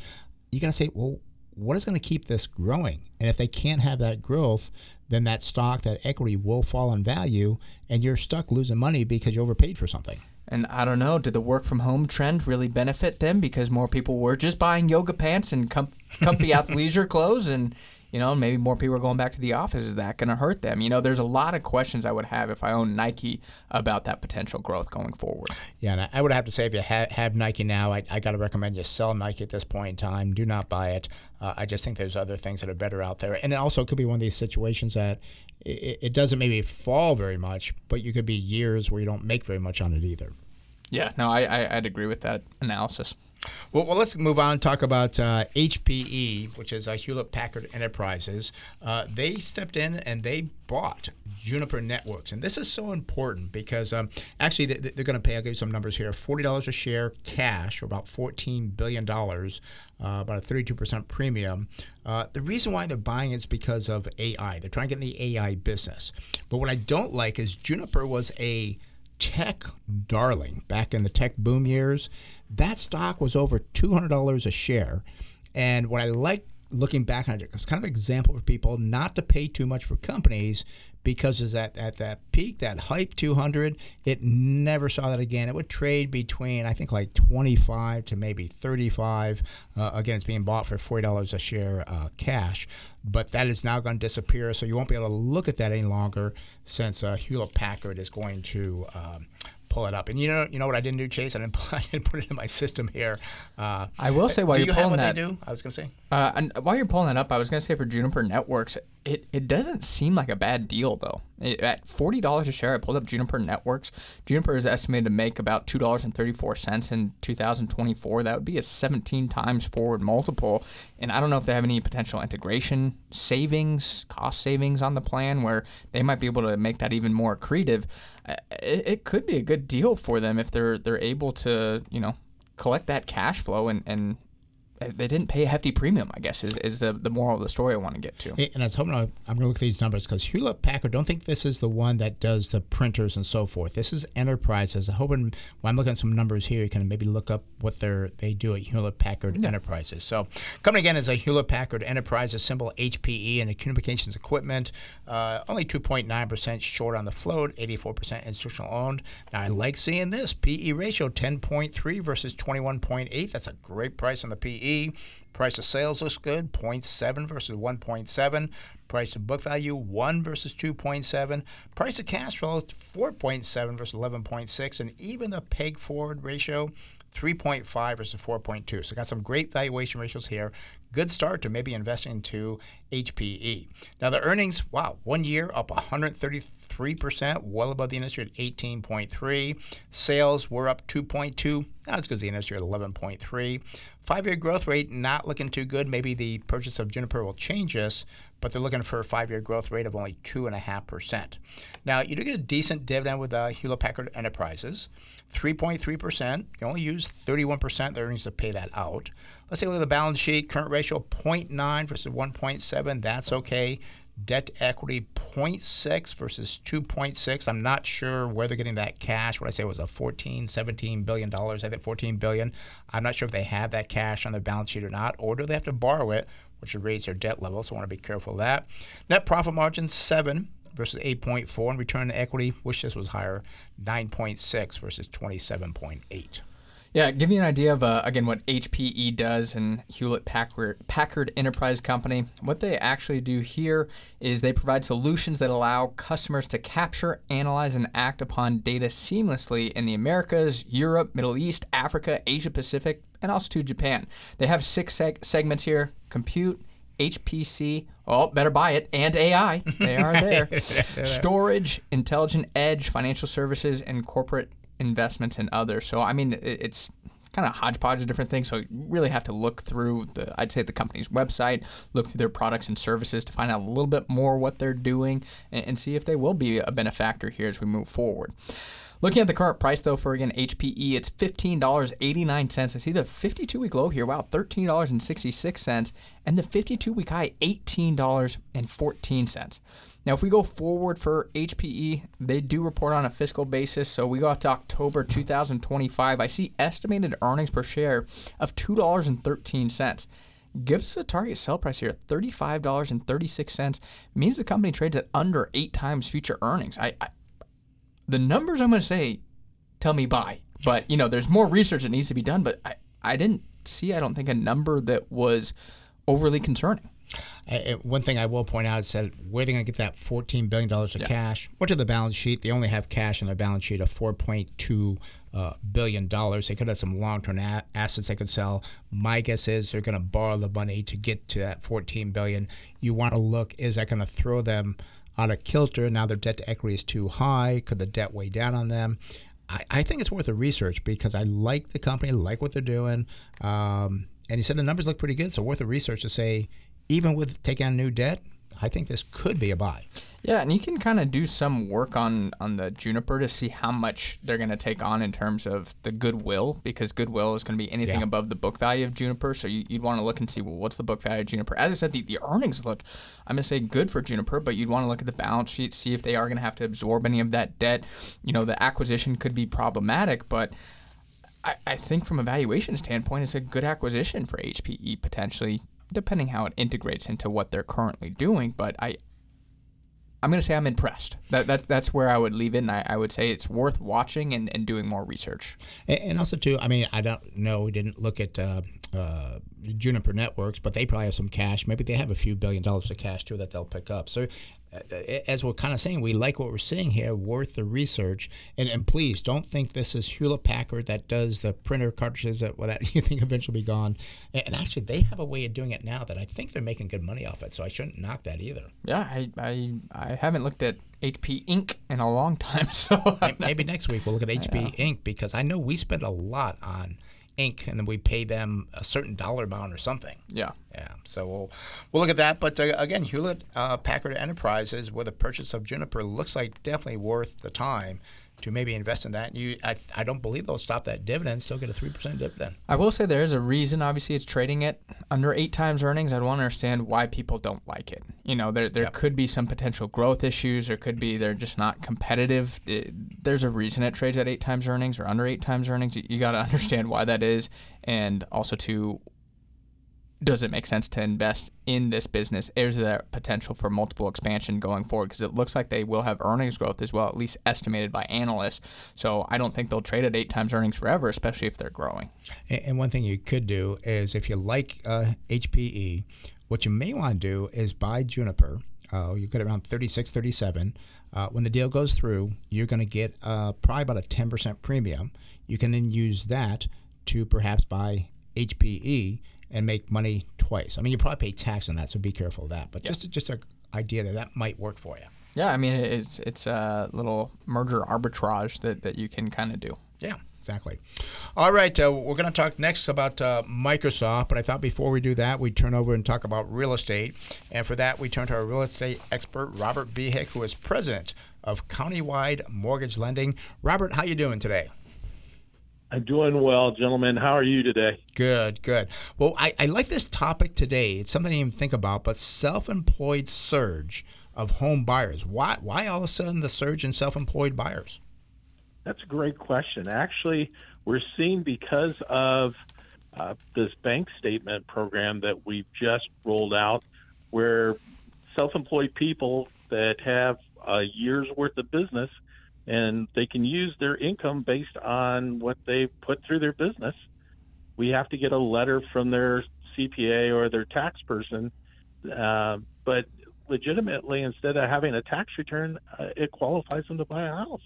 you got to say, well, what is going to keep this growing? And if they can't have that growth, then that stock, that equity will fall in value, and you're stuck losing money because you overpaid for something.
And I don't know, did the work from home trend really benefit them because more people were just buying yoga pants and com- comfy athleisure clothes and you know, maybe more people are going back to the office. Is that going to hurt them? You know, there's a lot of questions I would have if I own Nike about that potential growth going forward.
Yeah, and I would have to say if you ha- have Nike now, I, I got to recommend you sell Nike at this point in time. Do not buy it. Uh, I just think there's other things that are better out there. And it also could be one of these situations that it, it doesn't maybe fall very much, but you could be years where you don't make very much on it either.
Yeah, no, I, I I'd agree with that analysis.
Well, well, let's move on and talk about uh, HPE, which is uh, Hewlett Packard Enterprises. Uh, they stepped in and they bought Juniper Networks. And this is so important because um, actually they, are going to pay, I'll give you some numbers here $40 a share cash, or about $14 billion, uh, about a 32% premium. Uh, the reason why they're buying is because of AI. They're trying to get in the AI business. But what I don't like is Juniper was a tech darling back in the tech boom years. That stock was over $200 a share. And what I like looking back on it, it's kind of an example for people not to pay too much for companies because is that at that peak, that hype 200, it never saw that again. It would trade between I think like 25 to maybe 35. Uh, again, it's being bought for $40 a share uh, cash, but that is now going to disappear. So you won't be able to look at that any longer since uh, Hewlett Packard is going to. Um, pull it up. And you know, you know what I didn't do, Chase? I didn't, put, I didn't put it in my system here.
Uh, I will say while
do
you're
you
pulling
have what
that,
they do? I was going to say.
Uh, and while you're pulling that up, I was going to say for Juniper Networks, it, it doesn't seem like a bad deal though. It, at forty dollars a share, I pulled up Juniper Networks. Juniper is estimated to make about two dollars and thirty four cents in 2024. That would be a 17 times forward multiple. And I don't know if they have any potential integration savings, cost savings on the plan where they might be able to make that even more accretive. Uh, it, it could be a good deal for them if they're they're able to you know collect that cash flow and, and they didn't pay a hefty premium. I guess is, is the, the moral of the story I want to get to.
And I was hoping I, am going to look at these numbers because Hewlett Packard. Don't think this is the one that does the printers and so forth. This is enterprises. I'm hoping when I'm looking at some numbers here, you can maybe look up what they they do at Hewlett Packard yeah. Enterprises. So coming again is a Hewlett Packard Enterprises symbol HPE and the communications equipment. Uh, only 2.9 percent short on the float, 84 percent institutional owned. Now I like seeing this PE ratio 10.3 versus 21.8. That's a great price on the PE. Price of sales looks good, 0.7 versus 1.7. Price of book value, 1 versus 2.7. Price of cash flow, 4.7 versus 11.6. And even the PEG forward ratio, 3.5 versus 4.2. So got some great valuation ratios here. Good start to maybe investing into HPE. Now the earnings, wow, one year up 133%, well above the industry at 18.3. Sales were up 2.2. That's because the industry at 11.3. Five-year growth rate not looking too good. Maybe the purchase of Juniper will change this, but they're looking for a five-year growth rate of only two and a half percent. Now you do get a decent dividend with uh, Hewlett Packard Enterprises. 3.3%. You only use 31% of the earnings to pay that out. Let's take a look at the balance sheet. Current ratio 0.9 versus 1.7. That's okay. Debt to equity 0.6 versus 2.6. I'm not sure where they're getting that cash. What I say was a 14, 17 billion dollars. I think 14 billion. I'm not sure if they have that cash on their balance sheet or not, or do they have to borrow it, which would raise their debt level. So I want to be careful of that. Net profit margin seven versus 8.4, and return to equity, wish this was higher, 9.6 versus 27.8.
Yeah, give you an idea of uh, again what HPE does and Hewlett Packard, Packard Enterprise Company. What they actually do here is they provide solutions that allow customers to capture, analyze, and act upon data seamlessly in the Americas, Europe, Middle East, Africa, Asia Pacific, and also to Japan. They have six seg- segments here: compute, HPC, oh, better buy it, and AI. They are there. Storage, intelligent edge, financial services, and corporate investments and others. So, I mean, it's kind of hodgepodge of different things. So you really have to look through the, I'd say the company's website, look through their products and services to find out a little bit more what they're doing and, and see if they will be a benefactor here as we move forward. Looking at the current price though for again HPE, it's $15.89. I see the 52 week low here, wow, $13.66, and the 52 week high, $18.14. Now, if we go forward for HPE, they do report on a fiscal basis. So we go out to October 2025. I see estimated earnings per share of $2.13 gives us a target sell price here $35.36 means the company trades at under eight times future earnings I, I the numbers I'm going to say tell me buy. But, you know, there's more research that needs to be done, but I, I didn't see, I don't think, a number that was overly concerning.
One thing I will point out is that where they're going to get that $14 billion of yeah. cash, what to the balance sheet? They only have cash on their balance sheet of $4.2 uh, billion dollars. They could have some long-term a- assets they could sell. My guess is they're going to borrow the money to get to that 14 billion. You want to look: is that going to throw them out of kilter. Now their debt to equity is too high. Could the debt weigh down on them? I, I think it's worth a research because I like the company, like what they're doing. Um, and he said the numbers look pretty good, so worth a research to say, even with taking on new debt, I think this could be a buy.
Yeah, and you can kind of do some work on on the Juniper to see how much they're going to take on in terms of the goodwill, because goodwill is going to be anything
Yeah.
above the book value of Juniper. So you, you'd want to look and see, well, what's the book value of Juniper? As I said, the, the earnings look, I'm going to say good for Juniper, but you'd want to look at the balance sheet, see if they are going to have to absorb any of that debt. You know, the acquisition could be problematic, but I, I think from a valuation standpoint, it's a good acquisition for HPE potentially, depending how it integrates into what they're currently doing. But I, I'm going to say I'm impressed. That, that that's where I would leave it, and I, I would say it's worth watching and, and doing more research.
And, and also, too, I mean, I don't know. We didn't look at uh, uh, Juniper Networks, but they probably have some cash. Maybe they have a few billion dollars of cash too that they'll pick up. So, as we're kind of saying, we like what we're seeing here. Worth the research. And and please don't think this is Hewlett Packard that does the printer cartridges that well, that you think eventually be gone. And, actually, they have a way of doing it now that I think they're making good money off it. So I shouldn't knock that either.
Yeah, I, I I haven't looked at HP Inc. in a long time, so
May- Maybe next week we'll look at HP Inc. because I know we spend a lot on Inc. and then we pay them a certain dollar amount or something.
yeah.
Yeah, so we'll we'll look at that. But uh, again, Hewlett uh, Packard Enterprises, with the purchase of Juniper, looks like definitely worth the time to maybe invest in that. And you, I, I don't believe they'll stop that dividend. Still get a three percent dividend.
I will say there is a reason. Obviously, it's trading at under eight times earnings. I'd want to understand why people don't like it. You know, there there
Yep.
could be some potential growth issues. There could be they're just not competitive. It- there's a reason it trades at eight times earnings or under eight times earnings. You, you got to understand why that is, and also to does it make sense to invest in this business? Is there potential for multiple expansion going forward? Because it looks like they will have earnings growth as well, at least estimated by analysts. So I don't think they'll trade at eight times earnings forever, especially if they're growing.
And, one thing you could do is if you like uh, HPE, what you may want to do is buy Juniper. Uh, you get around 36, 37. Uh, when the deal goes through, you're going to get uh, probably about a 10% premium. You can then use that to perhaps buy HPE and make money twice. I mean, you probably pay tax on that, so be careful of that. But just just an idea that that might work for you.
Yeah, I mean it's it's a little merger arbitrage that, that you can kind of do.
Yeah, exactly. All right, uh, we're going to talk next about uh, Microsoft, but I thought before we do that, we'd turn over and talk about real estate. And for that, we turn to our real estate expert, Robert Behick, who is president of Countywide Mortgage Lending. Robert, how you doing today?
I'm doing well, gentlemen. How are you today?
Good, good. Well, I, I like this topic today. It's something I didn't even think about, but self-employed surge of home buyers. Why, why all of a sudden the surge in self-employed buyers?
That's a great question. Actually, we're seeing because of uh, this bank statement program that we've just rolled out, where self-employed people that have a year's worth of business and they can use their income based on what they put through their business. We have to get a letter from their CPA or their tax person, uh, but legitimately, instead of having a tax return, uh, it qualifies them to buy a house.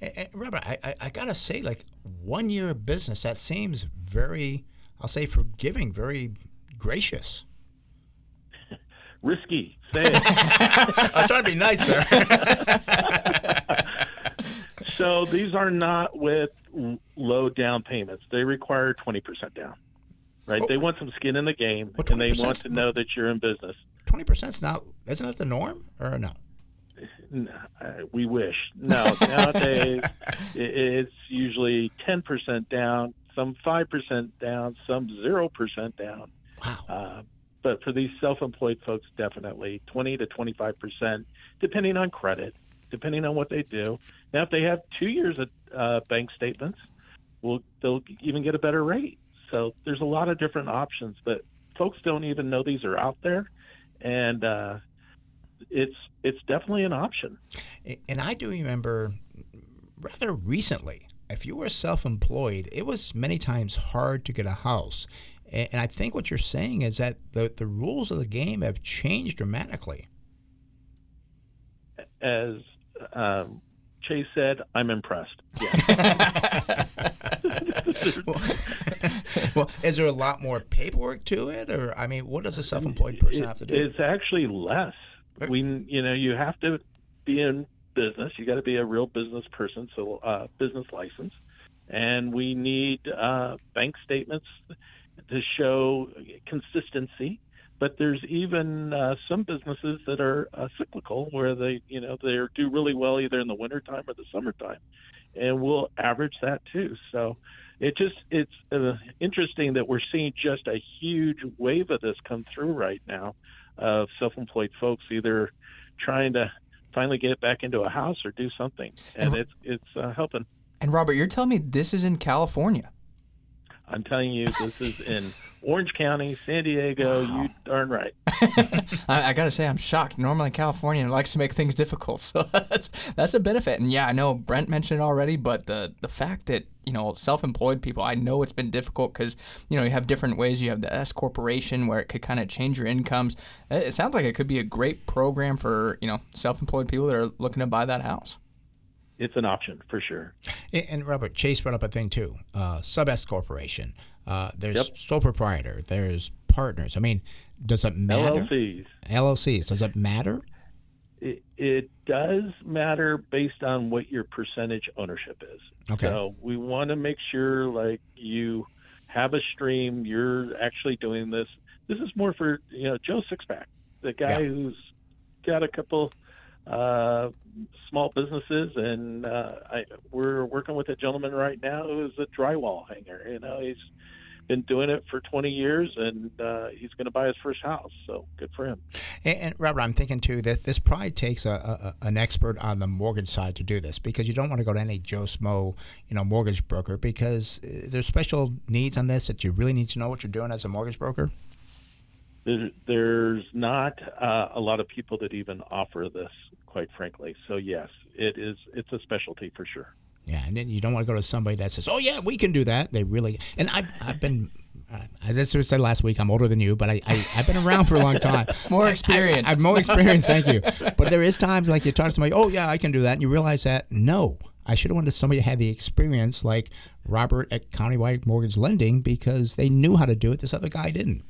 And, Robert, I, I, I gotta say, like one year of business, that seems very, I'll say, forgiving, very gracious.
Risky, say it.
I was trying to be nice there.
so these are not with low down payments. They require 20% down. Right? They want some skin in the game,
Well,
and they want to know that you're in business.
20% is not, isn't that the norm or no?
Uh, We wish. No, nowadays it's usually 10% down, some 5% down, some 0% down.
Wow.
Uh, but for these self-employed folks, definitely 20 to 25 percent, depending on credit, depending on what they do. Now, if they have two years of uh, bank statements, well, they'll even get a better rate. So there's a lot of different options, but folks don't even know these are out there, and uh, it's it's definitely an option.
And I do remember rather recently, if you were self-employed, it was many times hard to get a house. And and I think what you're saying is that the, the rules of the game have changed dramatically.
As um, Chase said, I'm impressed. Yeah.
well, well, is there a lot more paperwork to it, or I mean, what does a self-employed person
It-
have to do?
It's actually less. We, you know, you have to be in business. You got to be a real business person, so uh, business license, and we need uh, bank statements to show consistency. But there's even uh, some businesses that are uh, cyclical, where they, you know, they do really well either in the wintertime or the summertime, and we'll average that too. So it just it's uh, interesting that we're seeing just a huge wave of this come through right now of self-employed folks either trying to finally get back into a house or do something, and it's it's uh, helping.
And Robert, you're telling me this is in California?
I'm telling you, this is in Orange County, San Diego. Wow. You darn right.
I, I, gotta say, I'm shocked. Normally, California likes to make things difficult, so that's that's a benefit. And yeah, I know Brent mentioned it already, but the the fact that you know self-employed people, I know it's been difficult because you know you have different ways. You have the S corporation where it could kind of change your incomes. It sounds like it could be a great program for you know self-employed people that are looking to buy that house
it's an option for sure.
And, Robert Chase brought up a thing too: uh, sub S corporation. Uh, there's yep. sole proprietor. There's partners. I mean, does it matter?
LLCs.
LLCs. Does it matter?
It, it does matter based on what your percentage ownership is.
Okay.
So we want to make sure, like, you have a stream. You're actually doing this. This is more for you know Joe Sixpack, the guy yeah. who's got a couple uh, small businesses, and uh, I, we're working with a gentleman right now who's a drywall hanger. You know, he's been doing it for 20 years, and uh, he's going to buy his first house. So good for him.
And, and, Robert, I'm thinking too that this probably takes a, a, an expert on the mortgage side to do this because you don't want to go to any Joe Smo, you know, mortgage broker because uh, there's special needs on this that you really need to know what you're doing as a mortgage broker.
there's not uh, a lot of people that even offer this quite frankly. So yes, it is. It's a specialty for sure.
Yeah, and then you don't want to go to somebody that says, "Oh yeah, we can do that." They really and I've I've been. Uh, as I said last week, I'm older than you, but I, I, have been around for a long time.
more experience.
I, have more experience, thank you. But there is times like you talk to somebody, oh, yeah, I can do that. And you realize that, no, I should have wanted somebody that had the experience like Robert at Countywide Mortgage Lending because they knew how to do it. This other guy didn't.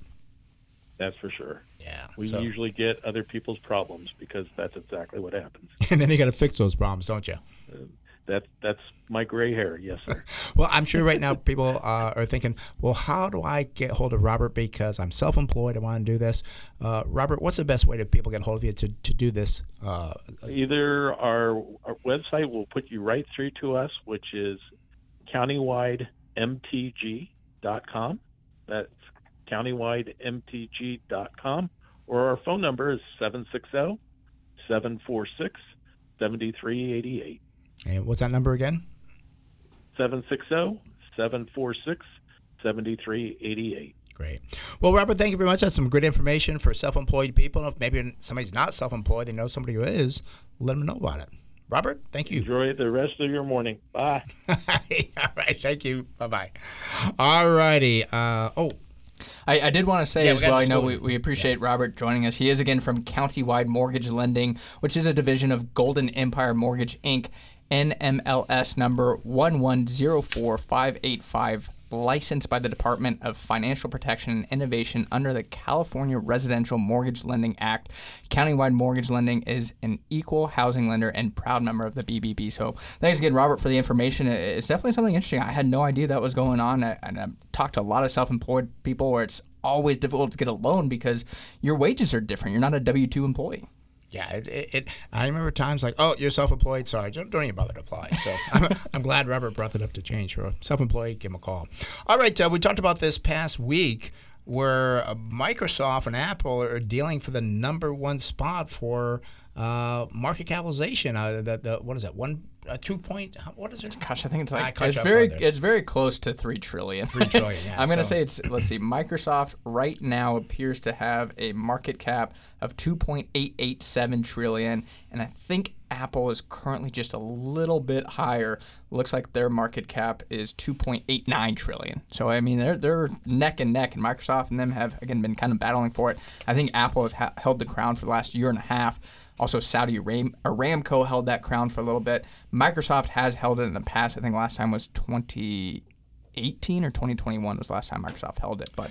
That's for sure.
Yeah.
We so. usually get other people's problems because that's exactly what happens.
and then you got to fix those problems, don't you? Uh,
that that's my gray hair, yes, sir.
well, I'm sure right now people uh, are thinking, well, how do I get hold of Robert because I'm self-employed, I want to do this. Uh, Robert, what's the best way to people get hold of you to, to do this? Uh,
Either our, our website will put you right through to us, which is countywidemtg.com. That's countywidemtg.com, or our phone number is 760 746 7388.
And what's that number again?
760 746 7388.
Great. Well, Robert, thank you very much. That's some good information for self employed people. If maybe somebody's not self employed, they know somebody who is, let them know about it. Robert, thank you.
Enjoy the rest of your morning. Bye.
All right. Thank you. Bye bye. All righty. Uh, oh,
I, I did want to say yeah, as well, I know we, we appreciate yeah. Robert joining us. He is again from Countywide Mortgage Lending, which is a division of Golden Empire Mortgage Inc. NMLS number 1104585 licensed by the Department of Financial Protection and Innovation under the California Residential Mortgage Lending Act. Countywide Mortgage Lending is an equal housing lender and proud member of the BBB. So thanks again, Robert, for the information. It's definitely something interesting. I had no idea that was going on, and I've talked to a lot of self-employed people where it's always difficult to get a loan because your wages are different. You're not a W two employee.
Yeah, it, it, it, I remember times like, oh, you're self-employed. Sorry, don't, don't even bother to apply. So I'm, I'm, glad Robert brought that up to change. For self-employed, give him a call. All right, uh, we talked about this past week where uh, Microsoft and Apple are dealing for the number one spot for uh, market capitalization. Uh, the, the, what is that? One a two point. What is it?
Gosh, I think it's like it's very it's very close to three trillion.
Three trillion. Yeah,
I'm gonna say it's. Let's see. Microsoft right now appears to have a market cap of 2.887 trillion, and I think Apple is currently just a little bit higher. Looks like their market cap is 2.89 trillion. So I mean, they're they're neck and neck, and Microsoft and them have again been kind of battling for it. I think Apple has ha- held the crown for the last year and a half. Also, Saudi Aram- Aramco held that crown for a little bit. Microsoft has held it in the past. I think last time was 2018 or 2021 was the last time Microsoft held it. But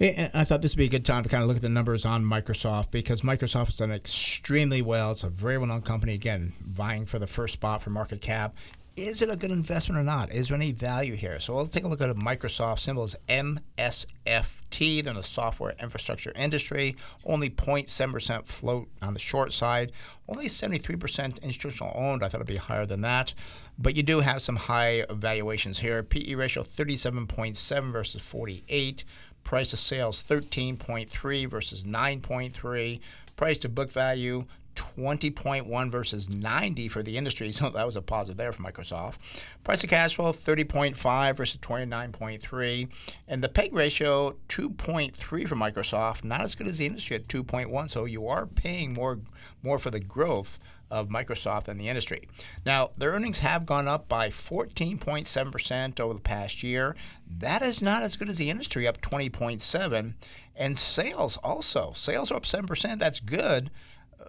I thought this would be a good time to kind of look at the numbers on Microsoft because Microsoft has done extremely well. It's a very well known company, again, vying for the first spot for market cap. Is it a good investment or not? Is there any value here? So let's take a look at Microsoft symbol is MSFT. They're in the software infrastructure industry. Only 0.7% float on the short side. Only 73% institutional owned. I thought it'd be higher than that. But you do have some high valuations here. PE ratio 37.7 versus 48. Price to sales 13.3 versus 9.3. Price to book value 20.1 versus 90 for the industry. So that was a positive there for Microsoft. Price of cash flow 30.5 versus 29.3. And the PEG ratio 2.3 for Microsoft, not as good as the industry at 2.1. So you are paying more more for the growth of Microsoft than the industry. Now, their earnings have gone up by 14.7% over the past year. That is not as good as the industry, up 20.7. And sales also. Sales are up 7%. That's good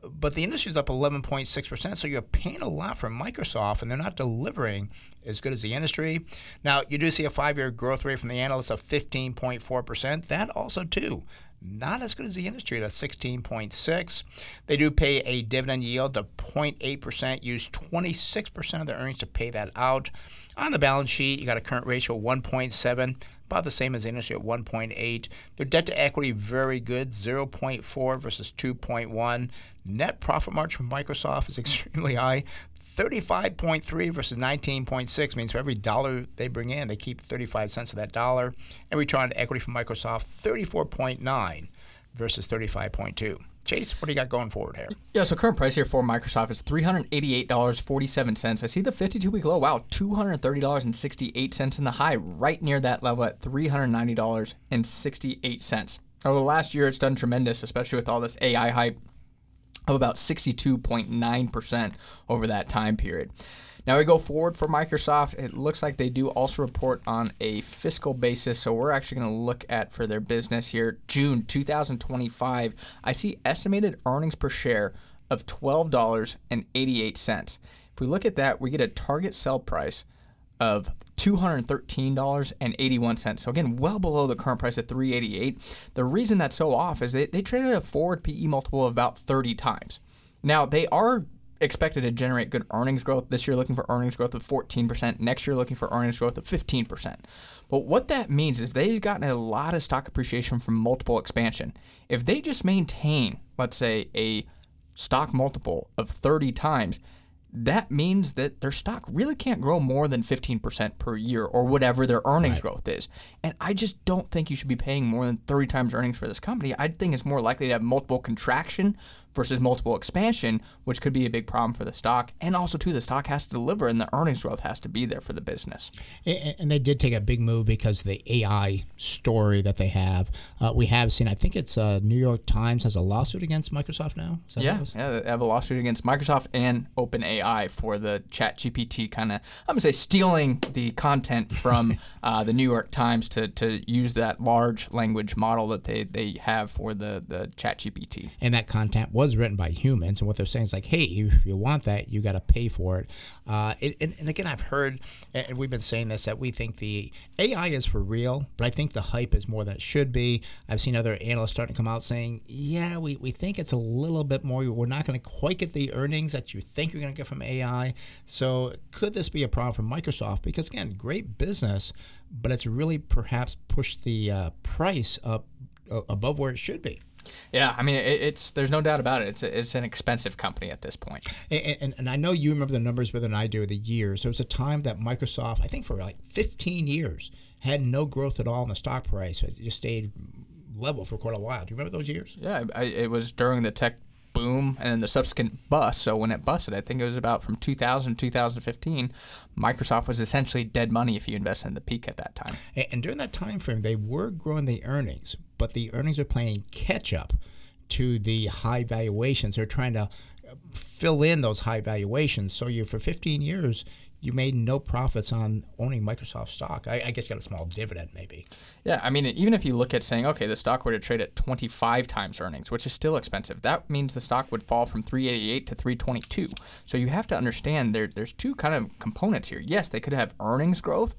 but the industry is up 11.6%. So you're paying a lot for Microsoft, and they're not delivering as good as the industry. Now, you do see a five year growth rate from the analysts of 15.4%. That also, too, not as good as the industry at 16.6. They do pay a dividend yield of 0.8%, use 26% of their earnings to pay that out. On the balance sheet, you got a current ratio of 1.7 about the same as the industry at 1.8. Their debt to equity very good, 0.4 versus 2.1. Net profit margin for Microsoft is extremely high. 35.3 versus 19.6 means for every dollar they bring in, they keep 35 cents of that dollar. And return to equity for Microsoft, 34.9 versus 35.2. Chase, what do you got going forward here?
Yeah, so current price here for Microsoft is $388.47. I see the 52 week low, wow, $230.68 in the high, right near that level at $390.68. Over the last year, it's done tremendous, especially with all this AI hype of about 62.9% over that time period. Now we go forward for Microsoft. It looks like they do also report on a fiscal basis. So we're actually going to look at for their business here, June 2025. I see estimated earnings per share of $12.88. If we look at that, we get a target sell price of $213.81. So again, well below the current price of 388. The reason that's so off is they, they traded a forward PE multiple of about 30 times. Now they are expected to generate good earnings growth. This year looking for earnings growth of 14%, next year looking for earnings growth of 15%. But what that means is they've gotten a lot of stock appreciation from multiple expansion. If they just maintain, let's say, a stock multiple of 30 times, that means that their stock really can't grow more than 15% per year or whatever their earnings right. growth is. And I just don't think you should be paying more than 30 times earnings for this company. I think it's more likely to have multiple contraction versus multiple expansion, which could be a big problem for the stock. And also, too, the stock has to deliver and the earnings growth has to be there for the business.
And they did take a big move because of the AI story that they have. Uh, we have seen, I think it's uh, New York Times has a lawsuit against Microsoft now.
yeah, yeah, they have a lawsuit against Microsoft and OpenAI for the Chat GPT kind of, I'm going to say, stealing the content from uh, the New York Times to, to use that large language model that they, they have for the, the Chat GPT.
And that content was was written by humans, and what they're saying is like, hey, if you want that, you got to pay for it. Uh, and, and, again, I've heard, and we've been saying this, that we think the AI is for real, but I think the hype is more than it should be. I've seen other analysts starting to come out saying, yeah, we, we think it's a little bit more. We're not going to quite get the earnings that you think you're going to get from AI. So could this be a problem for Microsoft? Because again, great business, but it's really perhaps pushed the uh, price up uh, above where it should be.
Yeah, I mean, it, it's there's no doubt about it. It's a, it's an expensive company at this point.
And, and, and, I know you remember the numbers better than I do. The years. There was a time that Microsoft, I think for like 15 years, had no growth at all in the stock price. It just stayed level for quite a while. Do you remember those years?
Yeah, I, it was during the tech boom and then the subsequent bust. So when it busted, I think it was about from 2000 to 2015, Microsoft was essentially dead money if you invested in the peak at that time.
And, and during that time frame, they were growing the earnings, but the earnings are playing catch up to the high valuations. They're trying to fill in those high valuations. So you for 15 years you made no profits on owning Microsoft stock. I, I, guess you got a small dividend, maybe.
Yeah, I mean, even if you look at saying, okay, the stock were to trade at 25 times earnings, which is still expensive, that means the stock would fall from 388 to 322. So you have to understand there, there's two kind of components here. Yes, they could have earnings growth,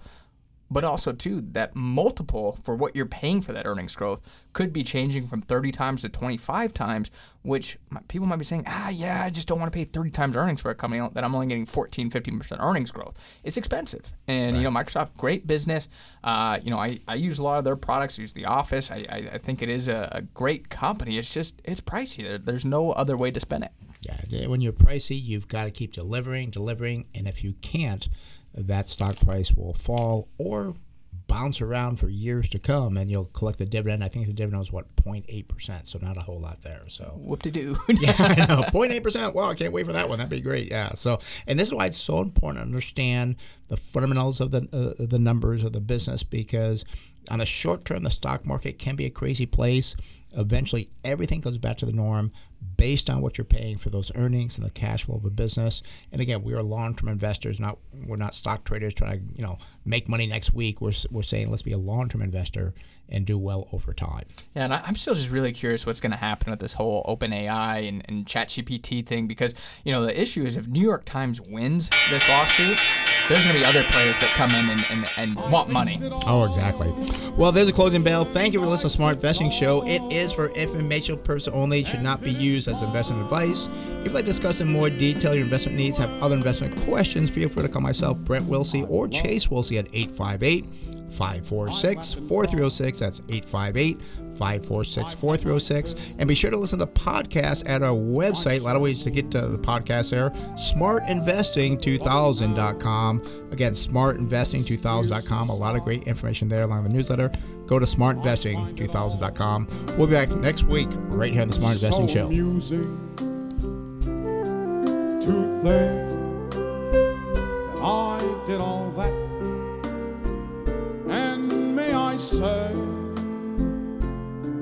but also too that multiple for what you're paying for that earnings growth could be changing from 30 times to 25 times which people might be saying ah yeah i just don't want to pay 30 times earnings for a company that i'm only getting 14 15% earnings growth. It's expensive. And right. you know microsoft great business. Uh, you know I, I use a lot of their products. I use the office. I, I, I think it is a, a, great company. It's just it's pricey. There, there's no other way to spend it.
Yeah when you're pricey you've got to keep delivering delivering and if you can't that stock price will fall or bounce around for years to come and you'll collect the dividend. I think the dividend was what 0.8%, so not a whole lot there. So
whoop de doo.
yeah, I know. 0.8%. Wow, I can't wait for that one. That'd be great. Yeah. So and this is why it's so important to understand the fundamentals of the uh, the numbers of the business because on the short term the stock market can be a crazy place. Eventually everything goes back to the norm based on what you're paying for those earnings and the cash flow of a business. And again, we are long-term investors. Not we're not stock traders trying to you know make money next week. We're we're saying let's be a long-term investor and do well over time.
Yeah, and I'm still just really curious what's going to happen with this whole OpenAI and, and ChatGPT thing because you know the issue is if New York Times wins this lawsuit there's going to be other players that come in and, and, and, want money.
Oh, exactly. Well, there's a closing bell. Thank you for listening to Smart Investing Show. It is for informational purposes only. It should not be used as investment advice. If you'd like to discuss in more detail your investment needs, have other investment questions, feel free to call myself, Brent Wilsey, or Chase Wilsey at 858 546 4306. That's 858 546 4306. And be sure to listen to the podcast at our website. A lot of ways to get to the podcast there smartinvesting2000.com. Again, smartinvesting2000.com. A lot of great information there along the newsletter. Go to smartinvesting2000.com. We'll be back next week right here on the Smart Investing Show. Music. I did all that, and may I say.